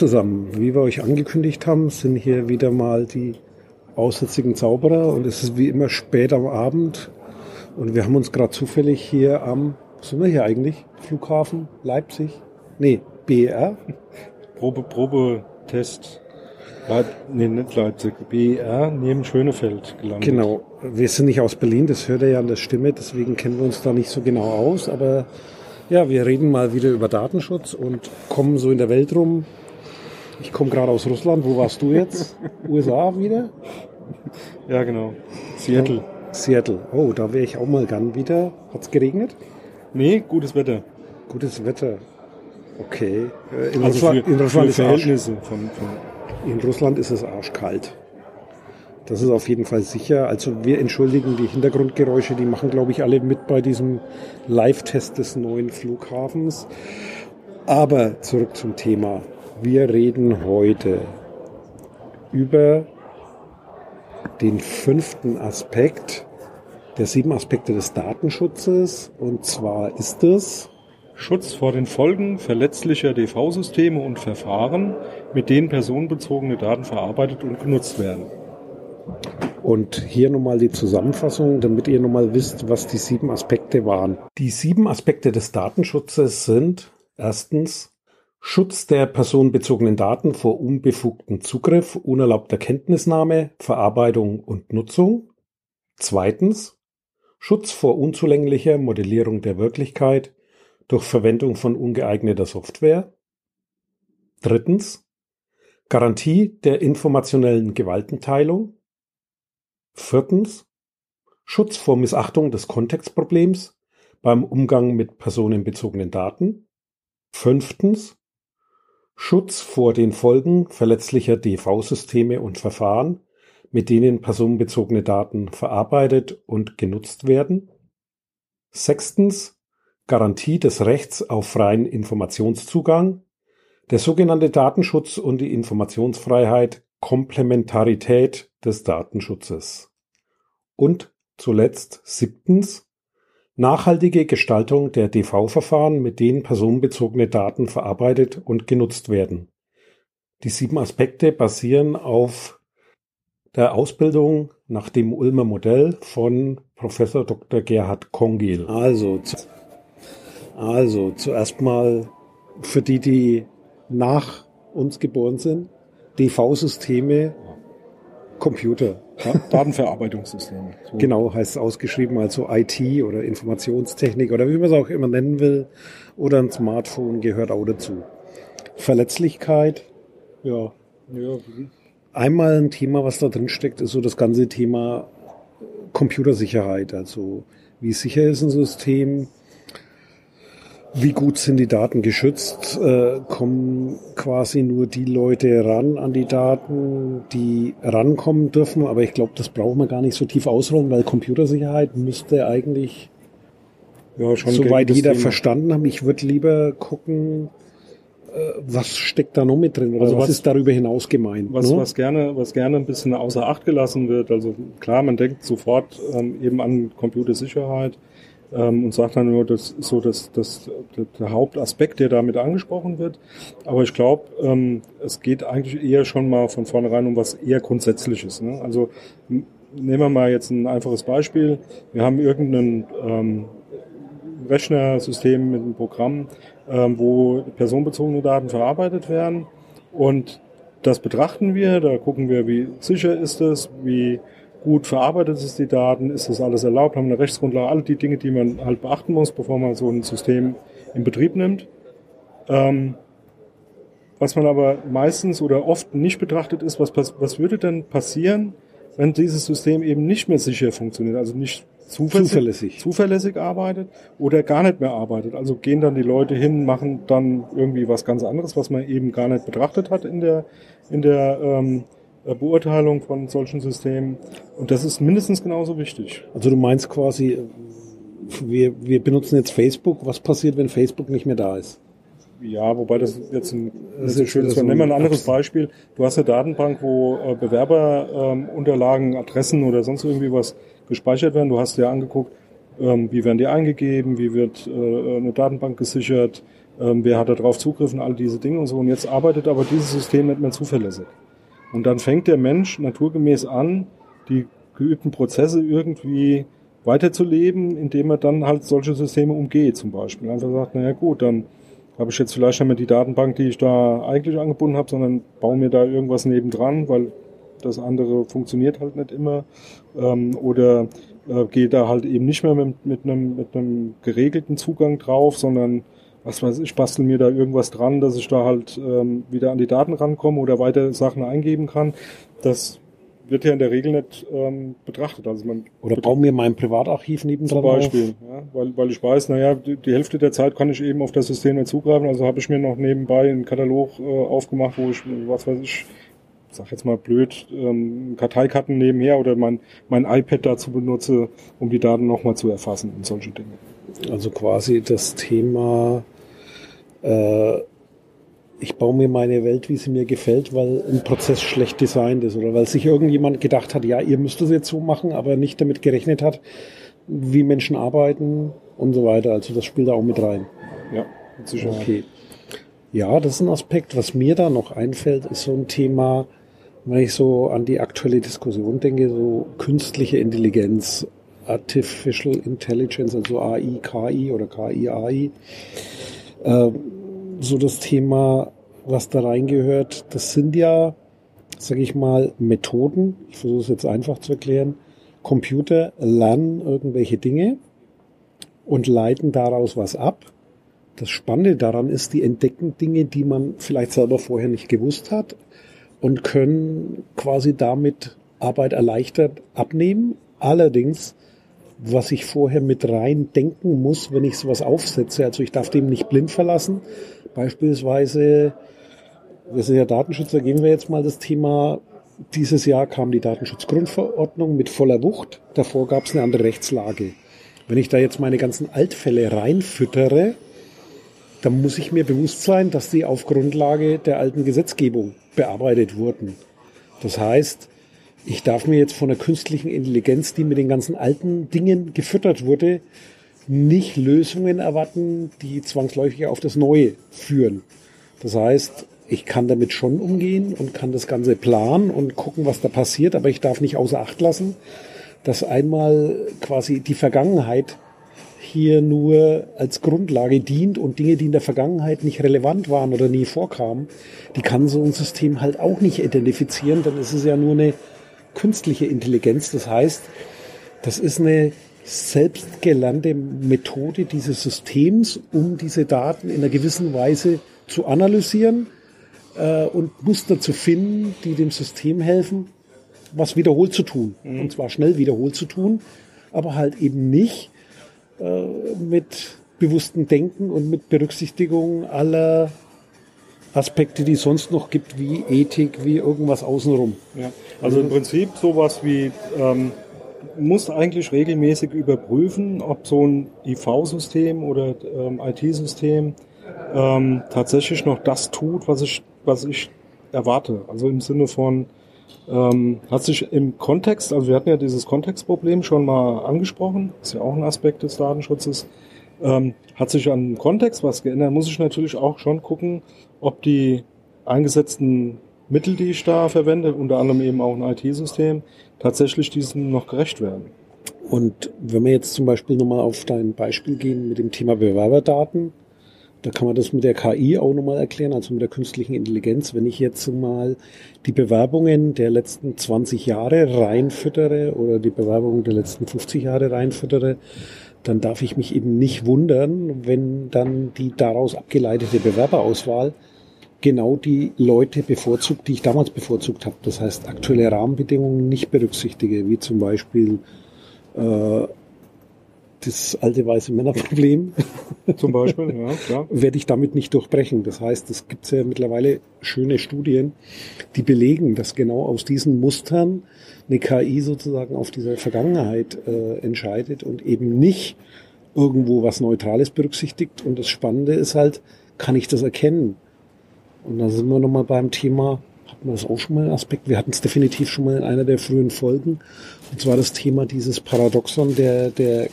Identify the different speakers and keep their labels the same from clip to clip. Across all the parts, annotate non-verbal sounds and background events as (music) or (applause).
Speaker 1: zusammen. Wie wir euch angekündigt haben, sind hier wieder mal die aussätzigen Zauberer und es ist wie immer spät am Abend und wir haben uns gerade zufällig hier am, wo sind wir hier eigentlich? Flughafen Leipzig? Nee, BER. (laughs)
Speaker 2: Probe, Probe, Test. Leip, nee, nicht Leipzig, BER neben Schönefeld gelandet.
Speaker 1: Genau. Wir sind nicht aus Berlin, das hört ihr ja an der Stimme, deswegen kennen wir uns da nicht so genau aus, aber ja, wir reden mal wieder über Datenschutz und kommen so in der Welt rum. Ich komme gerade aus Russland. Wo warst du jetzt? USA wieder?
Speaker 2: Ja, genau. Seattle.
Speaker 1: Seattle. Oh, da wäre ich auch mal gern wieder. Hat es geregnet?
Speaker 2: Nee, gutes Wetter.
Speaker 1: Gutes Wetter. Okay.
Speaker 2: Äh, in, also Russland, für, in Russland, ist Verhältnisse von,
Speaker 1: von in Russland ist es arschkalt. Das ist auf jeden Fall sicher. Also wir entschuldigen die Hintergrundgeräusche, die machen, glaube ich, alle mit bei diesem Live-Test des neuen Flughafens. Aber zurück zum Thema. Wir reden heute über den fünften Aspekt der sieben Aspekte des Datenschutzes. Und zwar ist es
Speaker 2: Schutz vor den Folgen verletzlicher DV-Systeme und Verfahren, mit denen personenbezogene Daten verarbeitet und genutzt werden.
Speaker 1: Und hier nochmal die Zusammenfassung, damit ihr nochmal wisst, was die sieben Aspekte waren. Die sieben Aspekte des Datenschutzes sind erstens Schutz der personenbezogenen Daten vor unbefugtem Zugriff, unerlaubter Kenntnisnahme, Verarbeitung und Nutzung. Zweitens Schutz vor unzulänglicher Modellierung der Wirklichkeit durch Verwendung von ungeeigneter Software. Drittens Garantie der informationellen Gewaltenteilung. Viertens Schutz vor Missachtung des Kontextproblems beim Umgang mit personenbezogenen Daten. Fünftens Schutz vor den Folgen verletzlicher DV-Systeme und Verfahren, mit denen personenbezogene Daten verarbeitet und genutzt werden. Sechstens Garantie des Rechts auf freien Informationszugang. Der sogenannte Datenschutz und die Informationsfreiheit Komplementarität des Datenschutzes. Und zuletzt siebtens nachhaltige Gestaltung der DV-Verfahren, mit denen personenbezogene Daten verarbeitet und genutzt werden. Die sieben Aspekte basieren auf der Ausbildung nach dem Ulmer Modell von Professor Dr. Gerhard Kongil. Also, also zuerst mal für die, die nach uns geboren sind, DV-Systeme, Computer. (laughs)
Speaker 2: Datenverarbeitungssysteme.
Speaker 1: So. Genau, heißt es ausgeschrieben, also IT oder Informationstechnik oder wie man es auch immer nennen will. Oder ein Smartphone gehört auch dazu. Verletzlichkeit, ja. ja. Einmal ein Thema, was da drin steckt, ist so das ganze Thema Computersicherheit. Also wie sicher ist ein System? Wie gut sind die Daten geschützt? Äh, kommen quasi nur die Leute ran an die Daten, die rankommen dürfen? Aber ich glaube, das braucht man gar nicht so tief ausrollen, weil Computersicherheit müsste eigentlich ja, schon soweit jeder Thema. verstanden haben. Ich würde lieber gucken, äh, was steckt da noch mit drin oder also was, was, ist darüber hinaus gemeint?
Speaker 2: Was, ne? was, gerne, was gerne ein bisschen außer Acht gelassen wird. Also klar, man denkt sofort ähm, eben an Computersicherheit ähm, und sagt dann nur, das ist so das, das, der Hauptaspekt, der damit angesprochen wird. Aber ich glaube, ähm, es geht eigentlich eher schon mal von vornherein um was eher Grundsätzliches. Ne? Also nehmen wir mal jetzt ein einfaches Beispiel. Wir haben irgendein ähm, Rechnersystem mit einem Programm, ähm, wo personenbezogene Daten verarbeitet werden und das betrachten wir, da gucken wir, wie sicher ist es, wie gut verarbeitet ist die Daten, ist das alles erlaubt, haben eine Rechtsgrundlage, alle die Dinge, die man halt beachten muss, bevor man so ein System in Betrieb nimmt. Ähm, was man aber meistens oder oft nicht betrachtet ist, was, was würde denn passieren, wenn dieses System eben nicht mehr sicher funktioniert, also nicht zuverlässig, zuverlässig. zuverlässig arbeitet oder gar nicht mehr arbeitet. Also gehen dann die Leute hin, machen dann irgendwie was ganz anderes, was man eben gar nicht betrachtet hat in der, in der ähm, äh, Beurteilung von solchen Systemen. Und das ist mindestens genauso wichtig.
Speaker 1: Also du meinst quasi, wir, wir benutzen jetzt Facebook. Was passiert, wenn Facebook nicht mehr da ist?
Speaker 2: Ja, wobei das jetzt ein, das ist schönes. So nehmen wir ein anderes Beispiel. Du hast eine Datenbank, wo äh, Bewerberunterlagen, ähm, Adressen oder sonst irgendwie was gespeichert werden. Du hast dir angeguckt, ähm, wie werden die eingegeben, wie wird äh, eine Datenbank gesichert, ähm, wer hat da drauf Zugriff und all diese Dinge und so. Und jetzt arbeitet aber dieses System nicht mehr zuverlässig. Und dann fängt der Mensch naturgemäß an, die geübten Prozesse irgendwie weiterzuleben, indem er dann halt solche Systeme umgeht zum Beispiel. Einfach sagt, naja gut, dann habe ich jetzt vielleicht nicht mehr die Datenbank, die ich da eigentlich angebunden habe, sondern baue mir da irgendwas nebendran, weil das andere funktioniert halt nicht immer. Ähm, oder äh, gehe da halt eben nicht mehr mit, mit, einem, mit einem geregelten Zugang drauf, sondern was weiß ich, bastel mir da irgendwas dran, dass ich da halt ähm, wieder an die Daten rankomme oder weiter Sachen eingeben kann. Das wird ja in der Regel nicht ähm, betrachtet. Also man
Speaker 1: Oder baue mir mein Privatarchiv nebendran
Speaker 2: Zum Beispiel, auf. ja, weil, weil ich weiß, naja, die, die Hälfte der Zeit kann ich eben auf das System nicht zugreifen. Also habe ich mir noch nebenbei einen Katalog äh, aufgemacht, wo ich, was weiß ich, sag jetzt mal blöd, ähm, Karteikarten nebenher oder mein, mein iPad dazu benutze, um die Daten nochmal zu erfassen und solche Dinge.
Speaker 1: Also quasi das Thema äh, ich baue mir meine Welt, wie sie mir gefällt, weil ein Prozess schlecht designt ist oder weil sich irgendjemand gedacht hat, ja, ihr müsst es jetzt so machen, aber nicht damit gerechnet hat, wie Menschen arbeiten und so weiter. Also das spielt da auch mit rein.
Speaker 2: Ja,
Speaker 1: sicher. Okay. Ja, das ist ein Aspekt. Was mir da noch einfällt, ist so ein Thema, wenn ich so an die aktuelle Diskussion denke, so künstliche Intelligenz, Artificial Intelligence, also AI, KI oder KI, AI. Äh, so das Thema, was da reingehört, das sind ja, sage ich mal, Methoden. Ich versuche es jetzt einfach zu erklären. Computer lernen irgendwelche Dinge und leiten daraus was ab. Das Spannende daran ist, die entdecken Dinge, die man vielleicht selber vorher nicht gewusst hat und können quasi damit Arbeit erleichtert abnehmen. Allerdings, was ich vorher mit rein denken muss, wenn ich sowas aufsetze, also ich darf dem nicht blind verlassen, Beispielsweise, wir sind ja Datenschützer, gehen wir jetzt mal das Thema. Dieses Jahr kam die Datenschutzgrundverordnung mit voller Wucht. Davor gab es eine andere Rechtslage. Wenn ich da jetzt meine ganzen Altfälle reinfüttere, dann muss ich mir bewusst sein, dass die auf Grundlage der alten Gesetzgebung bearbeitet wurden. Das heißt, ich darf mir jetzt von der künstlichen Intelligenz, die mit den ganzen alten Dingen gefüttert wurde, nicht Lösungen erwarten, die zwangsläufig auf das Neue führen. Das heißt, ich kann damit schon umgehen und kann das Ganze planen und gucken, was da passiert, aber ich darf nicht außer Acht lassen, dass einmal quasi die Vergangenheit hier nur als Grundlage dient und Dinge, die in der Vergangenheit nicht relevant waren oder nie vorkamen, die kann so ein System halt auch nicht identifizieren, denn es ist ja nur eine künstliche Intelligenz. Das heißt, das ist eine selbstgelernte Methode dieses Systems, um diese Daten in einer gewissen Weise zu analysieren äh, und Muster zu finden, die dem System helfen, was wiederholt zu tun. Mhm. Und zwar schnell wiederholt zu tun, aber halt eben nicht mit bewusstem Denken und mit Berücksichtigung aller Aspekte, die es sonst noch gibt, wie Ethik, wie irgendwas außenrum.
Speaker 2: Ja. Also im Prinzip sowas wie ähm, muss eigentlich regelmäßig überprüfen, ob so ein IV-System oder ähm, IT-System ähm, tatsächlich noch das tut, was ich, was ich erwarte. Also im Sinne von, ähm, hat sich im Kontext, also wir hatten ja dieses Kontextproblem schon mal angesprochen, ist ja auch ein Aspekt des Datenschutzes, ähm, hat sich an dem Kontext was geändert, muss ich natürlich auch schon gucken, ob die eingesetzten Mittel, die ich da verwende, unter anderem eben auch ein IT-System, tatsächlich diesem noch gerecht werden.
Speaker 1: Und wenn wir jetzt zum Beispiel nochmal auf dein Beispiel gehen mit dem Thema Bewerberdaten, da kann man das mit der KI auch nochmal erklären, also mit der künstlichen Intelligenz. Wenn ich jetzt mal die Bewerbungen der letzten 20 Jahre reinfüttere oder die Bewerbungen der letzten 50 Jahre reinfüttere, dann darf ich mich eben nicht wundern, wenn dann die daraus abgeleitete Bewerberauswahl genau die Leute bevorzugt, die ich damals bevorzugt habe. Das heißt, aktuelle Rahmenbedingungen nicht berücksichtige, wie zum Beispiel äh, das alte weiße Männerproblem.
Speaker 2: Zum Beispiel, ja, klar. (laughs)
Speaker 1: Werde ich damit nicht durchbrechen. Das heißt, es gibt ja mittlerweile schöne Studien, die belegen, dass genau aus diesen Mustern eine KI sozusagen auf dieser Vergangenheit äh, entscheidet und eben nicht irgendwo was Neutrales berücksichtigt. Und das Spannende ist halt, kann ich das erkennen? Und da sind wir nochmal beim Thema, hatten wir das auch schon mal einen Aspekt, wir hatten es definitiv schon mal in einer der frühen Folgen, und zwar das Thema dieses Paradoxon der, der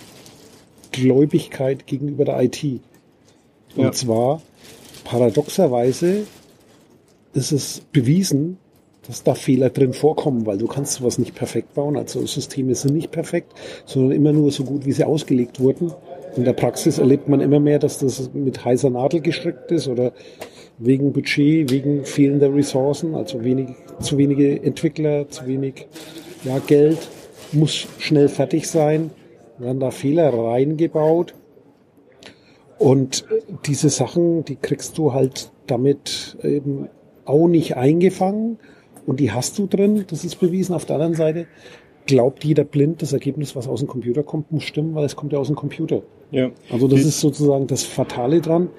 Speaker 1: Gläubigkeit gegenüber der IT. Und ja. zwar paradoxerweise ist es bewiesen, dass da Fehler drin vorkommen, weil du kannst sowas nicht perfekt bauen. Also Systeme sind nicht perfekt, sondern immer nur so gut, wie sie ausgelegt wurden. In der Praxis erlebt man immer mehr, dass das mit heißer Nadel gestrickt ist oder wegen Budget, wegen fehlender Ressourcen, also wenig, zu wenige Entwickler, zu wenig ja, Geld, muss schnell fertig sein, werden da Fehler reingebaut. Und diese Sachen, die kriegst du halt damit eben auch nicht eingefangen und die hast du drin, das ist bewiesen. Auf der anderen Seite glaubt jeder blind, das Ergebnis, was aus dem Computer kommt, muss stimmen, weil es kommt ja aus dem Computer. Ja. Also das die ist sozusagen das Fatale dran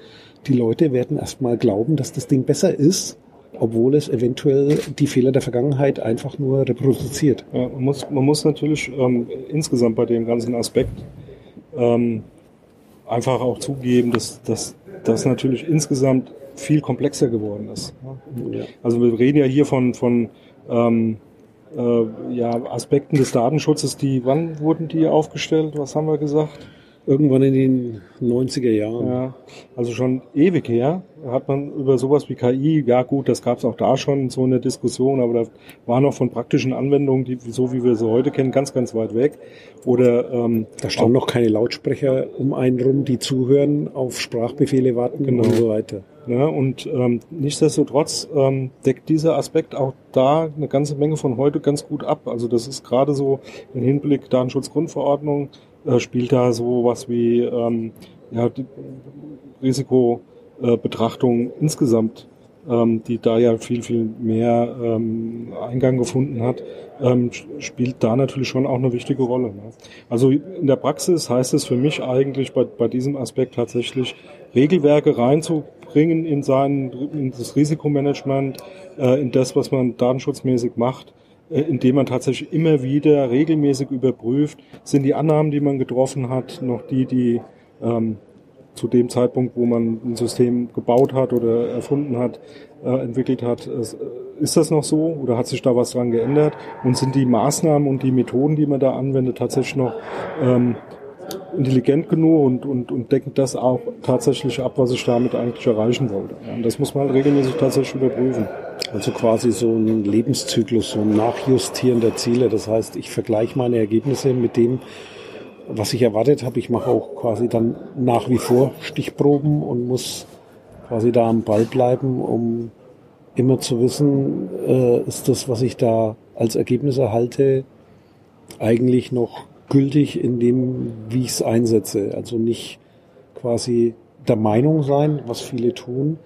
Speaker 1: die Leute werden erstmal glauben, dass das Ding besser ist, obwohl es eventuell die Fehler der Vergangenheit einfach nur reproduziert.
Speaker 2: Ja, man, muss, man muss natürlich ähm, insgesamt bei dem ganzen Aspekt ähm, einfach auch zugeben, dass das natürlich insgesamt viel komplexer geworden ist. Ja. Also wir reden ja hier von, von ähm, äh, ja, Aspekten des Datenschutzes, die, wann wurden die aufgestellt? Was haben wir gesagt?
Speaker 1: Irgendwann in den 90er Jahren.
Speaker 2: Ja, also schon ewig her hat man über sowas wie KI, ja gut, das gab es auch da schon so eine Diskussion, aber da war noch von praktischen Anwendungen, die so wie wir sie heute kennen, ganz, ganz weit weg. Oder
Speaker 1: ähm, da standen noch keine Lautsprecher um einen rum, die zuhören, auf Sprachbefehle warten genau. und so weiter.
Speaker 2: Ja, und ähm, nichtsdestotrotz ähm, deckt dieser Aspekt auch da eine ganze Menge von heute ganz gut ab. Also das ist gerade so im Hinblick Datenschutzgrundverordnung äh, spielt da so was wie ähm, ja, die Risikobetrachtung insgesamt, ähm, die da ja viel, viel mehr ähm, Eingang gefunden hat, ähm, spielt da natürlich schon auch eine wichtige Rolle. Ne? Also in der Praxis heißt es für mich eigentlich bei, bei diesem Aspekt tatsächlich, Regelwerke reinzubringen in sein, in das Risikomanagement, äh, in das, was man datenschutzmäßig macht, indem man tatsächlich immer wieder regelmäßig überprüft, sind die Annahmen, die man getroffen hat, noch die, die ähm, zu dem Zeitpunkt, wo man ein System gebaut hat oder erfunden hat, äh, entwickelt hat, äh, ist das noch so oder hat sich da was dran geändert? Und sind die Maßnahmen und die Methoden, die man da anwendet, tatsächlich noch ähm, intelligent genug und, und, und decken das auch tatsächlich ab, was ich damit eigentlich erreichen wollte. Ja, und das muss man halt regelmäßig tatsächlich überprüfen.
Speaker 1: Also quasi so ein Lebenszyklus, so ein Nachjustieren der Ziele. Das heißt, ich vergleiche meine Ergebnisse mit dem, was ich erwartet habe. Ich mache auch quasi dann nach wie vor Stichproben und muss quasi da am Ball bleiben, um immer zu wissen, äh, ist das, was ich da als Ergebnis erhalte, eigentlich noch gültig in dem, wie ich es einsetze. Also nicht quasi der Meinung sein, was viele tun.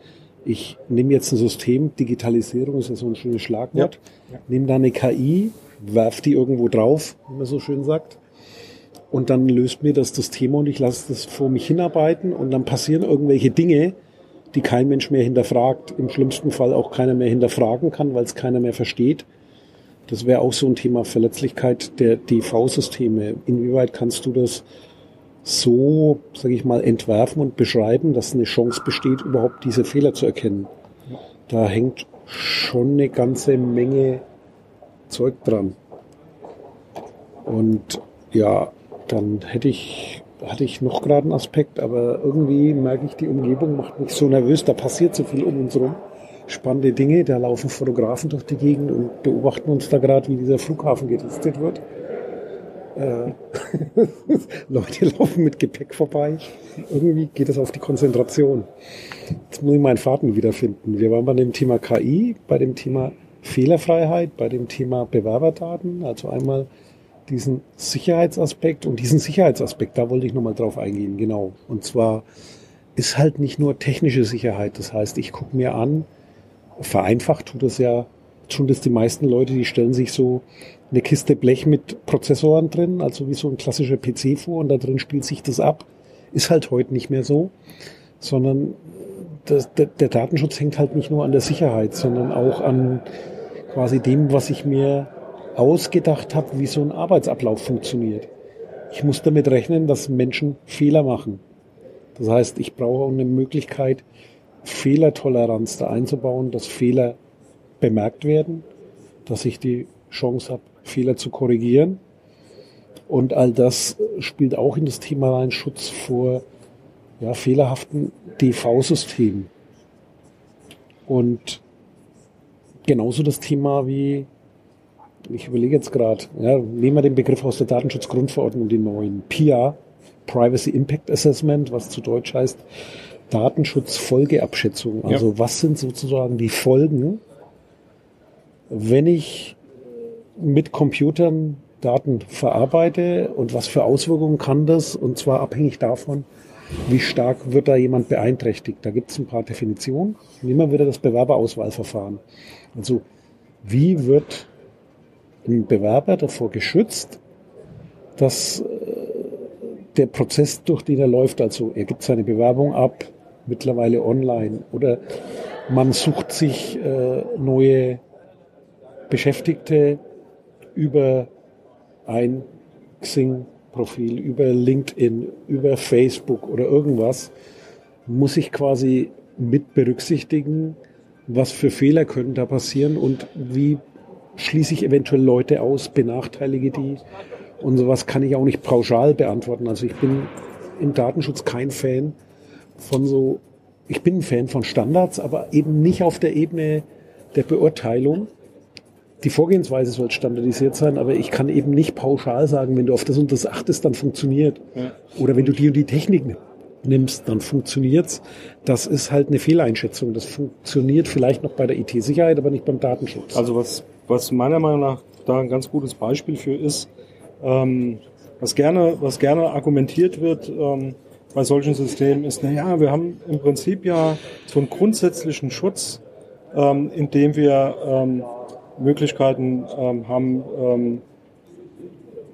Speaker 1: Ich nehme jetzt ein System, Digitalisierung ist ja so ein schönes Schlagwort, ja. Nehme da eine KI, werf die irgendwo drauf, wie man so schön sagt, und dann löst mir das das Thema und ich lasse das vor mich hinarbeiten und dann passieren irgendwelche Dinge, die kein Mensch mehr hinterfragt, im schlimmsten Fall auch keiner mehr hinterfragen kann, weil es keiner mehr versteht. Das wäre auch so ein Thema Verletzlichkeit der DV-Systeme. Inwieweit kannst du das so, sage ich mal, entwerfen und beschreiben, dass eine Chance besteht, überhaupt diese Fehler zu erkennen? Da hängt schon eine ganze Menge Zeug dran. Und ja, dann hätte ich, hatte ich noch gerade einen Aspekt, aber irgendwie merke ich, die Umgebung macht mich so nervös, da passiert so viel um uns rum spannende Dinge. Da laufen Fotografen durch die Gegend und beobachten uns da gerade, wie dieser Flughafen getestet wird. Äh, (laughs) Leute laufen mit Gepäck vorbei. Irgendwie geht es auf die Konzentration. Jetzt muss ich meinen Faden wiederfinden. Wir waren bei dem Thema KI, bei dem Thema Fehlerfreiheit, bei dem Thema Bewerberdaten. Also einmal diesen Sicherheitsaspekt und diesen Sicherheitsaspekt, da wollte ich nochmal drauf eingehen, genau. Und zwar ist halt nicht nur technische Sicherheit. Das heißt, ich gucke mir an, vereinfacht tut das ja, tun das die meisten Leute, die stellen sich so eine Kiste Blech mit Prozessoren drin, also wie so ein klassischer PC vor und da drin spielt sich das ab. Ist halt heute nicht mehr so, sondern das, der, der Datenschutz hängt halt nicht nur an der Sicherheit, sondern auch an quasi dem, was ich mir ausgedacht habe, wie so ein Arbeitsablauf funktioniert. Ich muss damit rechnen, dass Menschen Fehler machen. Das heißt, ich brauche eine Möglichkeit, Fehlertoleranz da einzubauen, dass Fehler bemerkt werden, dass ich die Chance habe, Fehler zu korrigieren. Und all das spielt auch in das Thema rein Schutz vor ja, fehlerhaften DV-Systemen. Und genauso das Thema wie, ich überlege jetzt gerade, ja, nehmen wir den Begriff aus der Datenschutzgrundverordnung, den neuen PIA, Privacy Impact Assessment, was zu Deutsch heißt Datenschutzfolgeabschätzung. Also ja. was sind sozusagen die Folgen, wenn ich mit Computern Daten verarbeite und was für Auswirkungen kann das? Und zwar abhängig davon, wie stark wird da jemand beeinträchtigt. Da gibt es ein paar Definitionen. Nehmen wir wieder das Bewerberauswahlverfahren. Also wie wird ein Bewerber davor geschützt, dass der Prozess, durch den er läuft, also er gibt seine Bewerbung ab, mittlerweile online, oder man sucht sich äh, neue Beschäftigte über ein Xing-Profil, über LinkedIn, über Facebook oder irgendwas, muss ich quasi mit berücksichtigen, was für Fehler können da passieren und wie schließe ich eventuell Leute aus, benachteilige die und sowas kann ich auch nicht pauschal beantworten. Also ich bin im Datenschutz kein Fan von so, ich bin ein Fan von Standards, aber eben nicht auf der Ebene der Beurteilung. Die Vorgehensweise soll standardisiert sein, aber ich kann eben nicht pauschal sagen, wenn du auf das und das achtest, dann funktioniert. Ja. Oder wenn du die und die Technik nimmst, dann funktioniert's. Das ist halt eine Fehleinschätzung. Das funktioniert vielleicht noch bei der IT-Sicherheit, aber nicht beim Datenschutz.
Speaker 2: Also was, was meiner Meinung nach da ein ganz gutes Beispiel für ist, ähm, was gerne, was gerne argumentiert wird ähm, bei solchen Systemen ist, na ja, wir haben im Prinzip ja so einen grundsätzlichen Schutz, ähm, indem wir ähm, Möglichkeiten ähm, haben, ähm,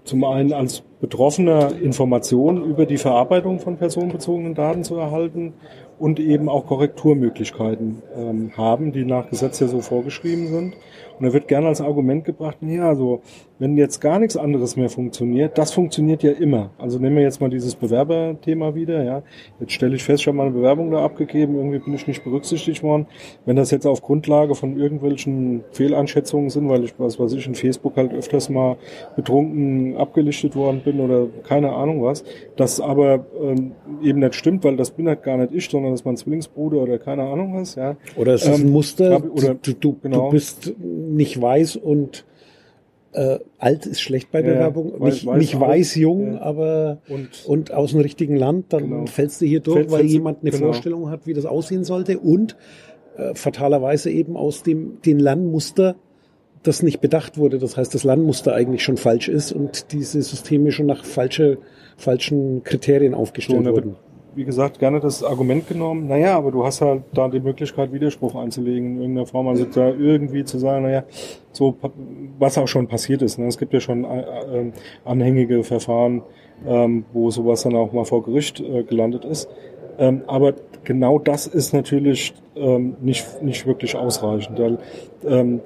Speaker 2: zum einen als Betroffener Informationen über die Verarbeitung von personenbezogenen Daten zu erhalten und eben auch Korrekturmöglichkeiten ähm, haben, die nach Gesetz ja so vorgeschrieben sind. Und da wird gerne als Argument gebracht, ja, so, wenn jetzt gar nichts anderes mehr funktioniert, das funktioniert ja immer. Also nehmen wir jetzt mal dieses Bewerberthema wieder, ja. Jetzt stelle ich fest, ich habe mal eine Bewerbung da abgegeben, irgendwie bin ich nicht berücksichtigt worden. Wenn das jetzt auf Grundlage von irgendwelchen Fehleinschätzungen sind, weil ich, was weiß ich, in Facebook halt öfters mal betrunken abgelichtet worden bin oder keine Ahnung was, das aber ähm, eben nicht stimmt, weil das bin halt gar nicht ich, sondern das ist mein Zwillingsbruder oder keine Ahnung was, ja.
Speaker 1: Oder es ist ein ähm, Muster, hab, oder, du, du, genau. du bist nicht weiß und äh, alt ist schlecht bei Bewerbung, ja, nicht, weiß, nicht weiß, jung, ja. aber und, und aus dem richtigen Land, dann genau. fällst du hier durch, Fällt, weil jemand eine genau. Vorstellung hat, wie das aussehen sollte und äh, fatalerweise eben aus dem den Landmuster, das nicht bedacht wurde. Das heißt, das Landmuster eigentlich schon falsch ist und diese Systeme schon nach falsche, falschen Kriterien aufgestellt so, wurden
Speaker 2: wie gesagt, gerne das Argument genommen, naja, aber du hast halt da die Möglichkeit, Widerspruch einzulegen in irgendeiner Form, also da irgendwie zu sagen, naja, so, was auch schon passiert ist. Ne? Es gibt ja schon äh, äh, anhängige Verfahren, ähm, wo sowas dann auch mal vor Gericht äh, gelandet ist. Ähm, aber genau das ist natürlich ähm, nicht, nicht wirklich ausreichend, weil ähm,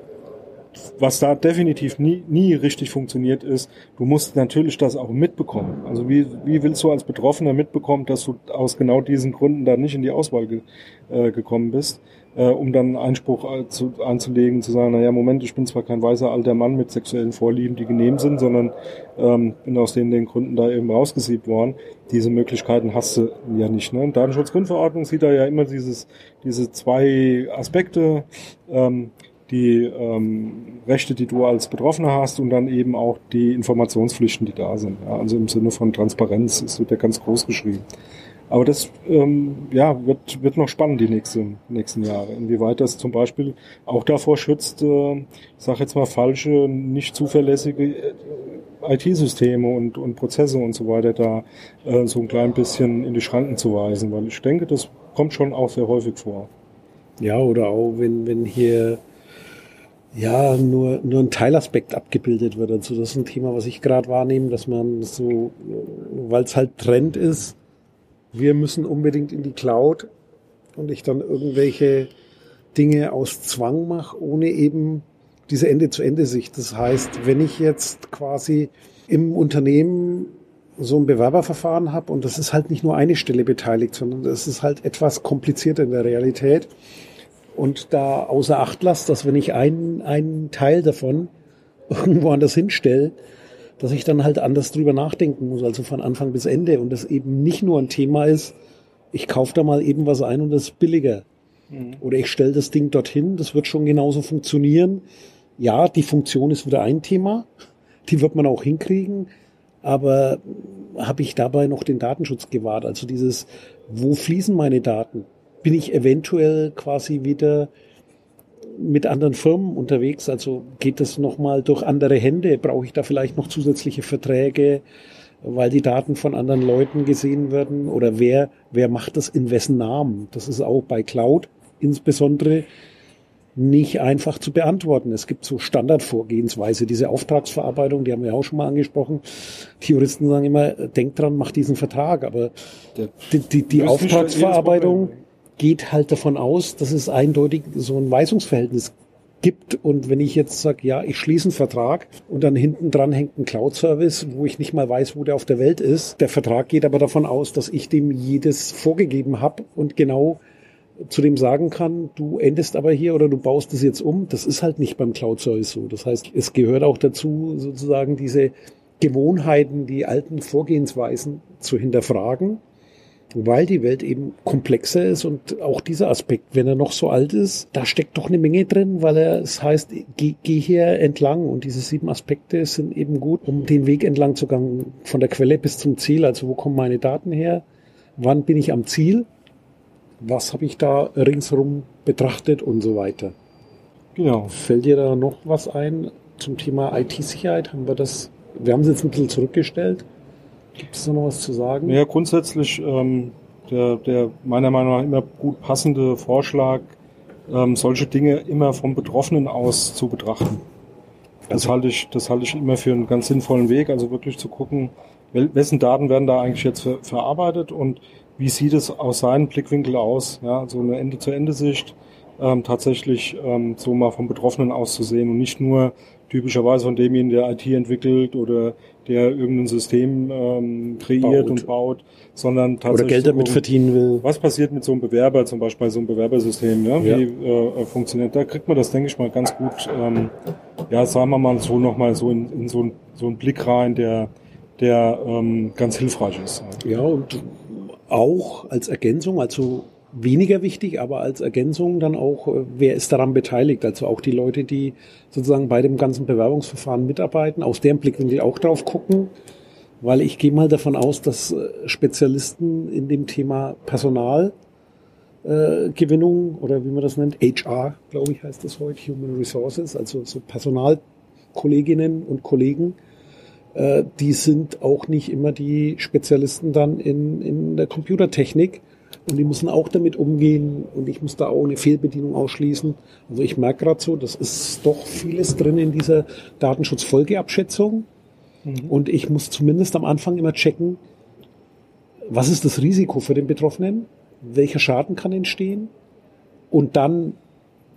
Speaker 2: was da definitiv nie, nie richtig funktioniert ist, du musst natürlich das auch mitbekommen. Also wie, wie willst du als Betroffener mitbekommen, dass du aus genau diesen Gründen da nicht in die Auswahl ge, äh, gekommen bist, äh, um dann Einspruch äh, zu, einzulegen, zu sagen, naja, Moment, ich bin zwar kein weißer alter Mann mit sexuellen Vorlieben, die genehm sind, sondern ähm, bin aus den, den Gründen da eben rausgesiebt worden. Diese Möglichkeiten hast du ja nicht. Ne? Datenschutzgrundverordnung sieht da ja immer dieses, diese zwei Aspekte. Ähm, die ähm, Rechte, die du als Betroffener hast und dann eben auch die Informationspflichten, die da sind. Ja, also im Sinne von Transparenz, es wird ja ganz groß geschrieben. Aber das ähm, ja, wird, wird noch spannend die nächsten, nächsten Jahre. Inwieweit das zum Beispiel auch davor schützt, äh, ich sage jetzt mal falsche, nicht zuverlässige äh, IT-Systeme und, und Prozesse und so weiter da äh, so ein klein bisschen in die Schranken zu weisen. Weil ich denke, das kommt schon auch sehr häufig vor.
Speaker 1: Ja, oder auch wenn, wenn hier ja, nur, nur ein Teilaspekt abgebildet wird. Also das ist ein Thema, was ich gerade wahrnehme, dass man so, weil es halt Trend ist, wir müssen unbedingt in die Cloud und ich dann irgendwelche Dinge aus Zwang mache, ohne eben diese Ende-zu-Ende-Sicht. Das heißt, wenn ich jetzt quasi im Unternehmen so ein Bewerberverfahren habe und das ist halt nicht nur eine Stelle beteiligt, sondern das ist halt etwas komplizierter in der Realität und da außer Acht lasse, dass wenn ich einen, einen Teil davon (laughs) irgendwo anders hinstelle, dass ich dann halt anders drüber nachdenken muss, also von Anfang bis Ende und das eben nicht nur ein Thema ist, ich kaufe da mal eben was ein und das ist billiger, Mhm. Oder ich stelle das Ding dorthin, das wird schon genauso funktionieren. Ja, die Funktion ist wieder ein Thema, (laughs) die wird man auch hinkriegen, aber habe ich dabei noch den Datenschutz gewahrt? Also dieses, wo fließen meine Daten? Bin ich eventuell quasi wieder mit anderen Firmen unterwegs? Also geht das nochmal durch andere Hände? Brauche ich da vielleicht noch zusätzliche Verträge, weil die Daten von anderen Leuten gesehen werden? Oder wer, wer macht das in wessen Namen? Das ist auch bei Cloud insbesondere nicht einfach zu beantworten. Es gibt so Standardvorgehensweise, diese Auftragsverarbeitung, die haben wir auch schon mal angesprochen. Die Juristen sagen immer, denkt dran, macht diesen Vertrag. Aber die, die, die Auftragsverarbeitung geht halt davon aus, dass es eindeutig so ein Weisungsverhältnis gibt. Und wenn ich jetzt sage, ja, ich schließe einen Vertrag und dann hinten dran hängt ein Cloud-Service, wo ich nicht mal weiß, wo der auf der Welt ist. Der Vertrag geht aber davon aus, dass ich dem jedes vorgegeben habe und genau zu dem sagen kann, du endest aber hier oder du baust es jetzt um. Das ist halt nicht beim Cloud-Service so. Das heißt, es gehört auch dazu, sozusagen diese Gewohnheiten, die alten Vorgehensweisen zu hinterfragen, weil die Welt eben komplexer ist und auch dieser Aspekt, wenn er noch so alt ist, da steckt doch eine Menge drin, weil er, es heißt, geh, geh hier entlang und diese sieben Aspekte sind eben gut, um den Weg entlang zu gehen, von der Quelle bis zum Ziel. Also wo kommen meine Daten her? Wann bin ich am Ziel? was habe ich da ringsherum betrachtet und so weiter. Genau. Fällt dir da noch was ein zum Thema IT-Sicherheit? Haben wir das, wir haben es jetzt ein bisschen zurückgestellt. Gibt es da noch was zu sagen?
Speaker 2: Ja, grundsätzlich ähm, der, der meiner Meinung nach immer gut passende Vorschlag, ähm, solche Dinge immer vom Betroffenen aus zu betrachten. Das also, halte ich, das halte ich immer für einen ganz sinnvollen Weg. Also wirklich zu gucken, wessen Daten werden da eigentlich jetzt ver verarbeitet und wie sieht es aus seinem Blickwinkel aus? Ja, so eine Ende-zu-Ende-Sicht ähm, tatsächlich ähm, so mal vom Betroffenen auszusehen und nicht nur typischerweise von demjenigen, der IT entwickelt oder der irgendein System ähm, kreiert baut. und baut, sondern
Speaker 1: tatsächlich. Oder Geld damit verdienen will.
Speaker 2: Was passiert mit so einem Bewerber, zum Beispiel bei so einem Bewerbersystem, ja? ja. wie äh, funktioniert? Da kriegt man das, denke ich mal, ganz gut, ähm, ja, sagen wir mal so nochmal so in, in so, ein, so einen Blick rein, der, der ähm, ganz hilfreich ist.
Speaker 1: Ja, und auch als Ergänzung, also weniger wichtig, aber als Ergänzung dann auch, äh, wer ist daran beteiligt? Also auch die Leute, die sozusagen bei dem ganzen Bewerbungsverfahren mitarbeiten, aus deren Blickwinkel auch drauf gucken, weil ich gehe mal davon aus, dass äh, Spezialisten in dem Thema Personalgewinnung äh, oder wie man das nennt, HR, glaube ich, heißt das heute, Human Resources, also so Personalkolleginnen und Kollegen, äh, die sind auch nicht immer die Spezialisten dann in, in der Computertechnik. Und die müssen auch damit umgehen und ich muss da auch eine Fehlbedienung ausschließen. Also ich merke gerade so, das ist doch vieles drin in dieser Datenschutzfolgeabschätzung. Mhm. Und ich muss zumindest am Anfang immer checken, was ist das Risiko für den Betroffenen? Welcher Schaden kann entstehen? Und dann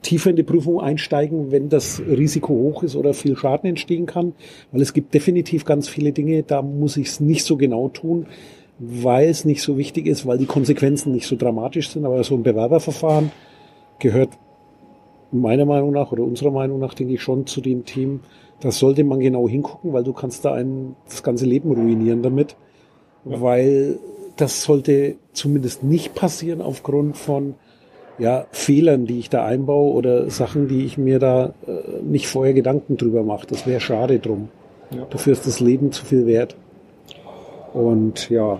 Speaker 1: tiefer in die Prüfung einsteigen, wenn das Risiko hoch ist oder viel Schaden entstehen kann. Weil es gibt definitiv ganz viele Dinge, da muss ich es nicht so genau tun, weil es nicht so wichtig ist, weil die Konsequenzen nicht so dramatisch sind. Aber so ein Bewerberverfahren gehört meiner Meinung nach oder unserer Meinung nach, denke ich, schon zu dem Team, da sollte man genau hingucken, weil du kannst da ein, das ganze Leben ruinieren damit. Ja. Weil das sollte zumindest nicht passieren aufgrund von ja, Fehlern, die ich da einbaue oder Sachen, die ich mir da äh, nicht vorher Gedanken drüber mache. Das wäre schade drum. Ja. Dafür ist das Leben zu viel wert. Und ja.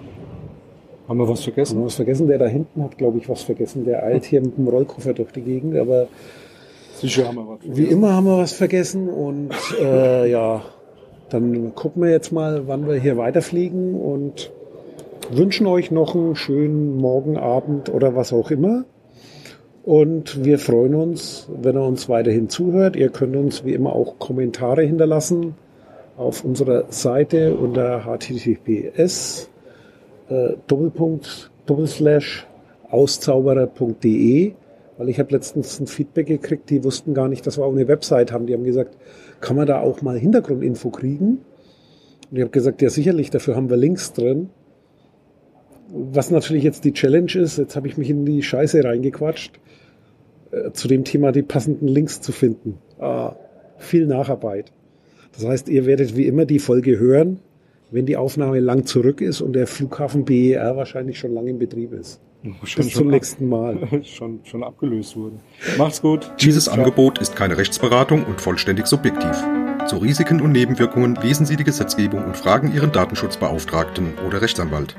Speaker 2: Haben wir was vergessen?
Speaker 1: Haben wir was vergessen? Der da hinten hat, glaube ich, was vergessen. Der eilt hier mit dem Rollkoffer durch die Gegend, aber
Speaker 2: Sicher haben wir was
Speaker 1: vergessen. Wie immer haben wir was vergessen und äh, ja, dann gucken wir jetzt mal, wann wir hier weiterfliegen und wünschen euch noch einen schönen Morgen, Abend oder was auch immer. Und wir freuen uns, wenn er uns weiterhin zuhört. Ihr könnt uns wie immer auch Kommentare hinterlassen auf unserer Seite unter https äh, Doppelpunkt Doppelslash auszauberer.de, weil ich habe letztens ein Feedback gekriegt, die wussten gar nicht, dass wir auch eine Website haben. Die haben gesagt, kann man da auch mal Hintergrundinfo kriegen? Und ich habe gesagt, ja sicherlich, dafür haben wir Links drin. Was natürlich jetzt die Challenge ist, jetzt habe ich mich in die Scheiße reingequatscht. Äh, zu dem Thema die passenden Links zu finden. Ah, viel Nacharbeit. Das heißt, ihr werdet wie immer die Folge hören, wenn die Aufnahme lang zurück ist und der Flughafen BER wahrscheinlich schon lange in Betrieb ist.
Speaker 2: Schon,
Speaker 1: Bis zum nächsten Mal. (laughs)
Speaker 2: schon, schon abgelöst wurde. Macht's gut.
Speaker 3: Dieses
Speaker 2: Ciao.
Speaker 3: Angebot ist keine Rechtsberatung und vollständig subjektiv. Zu Risiken und Nebenwirkungen lesen Sie die Gesetzgebung und fragen Ihren Datenschutzbeauftragten oder Rechtsanwalt.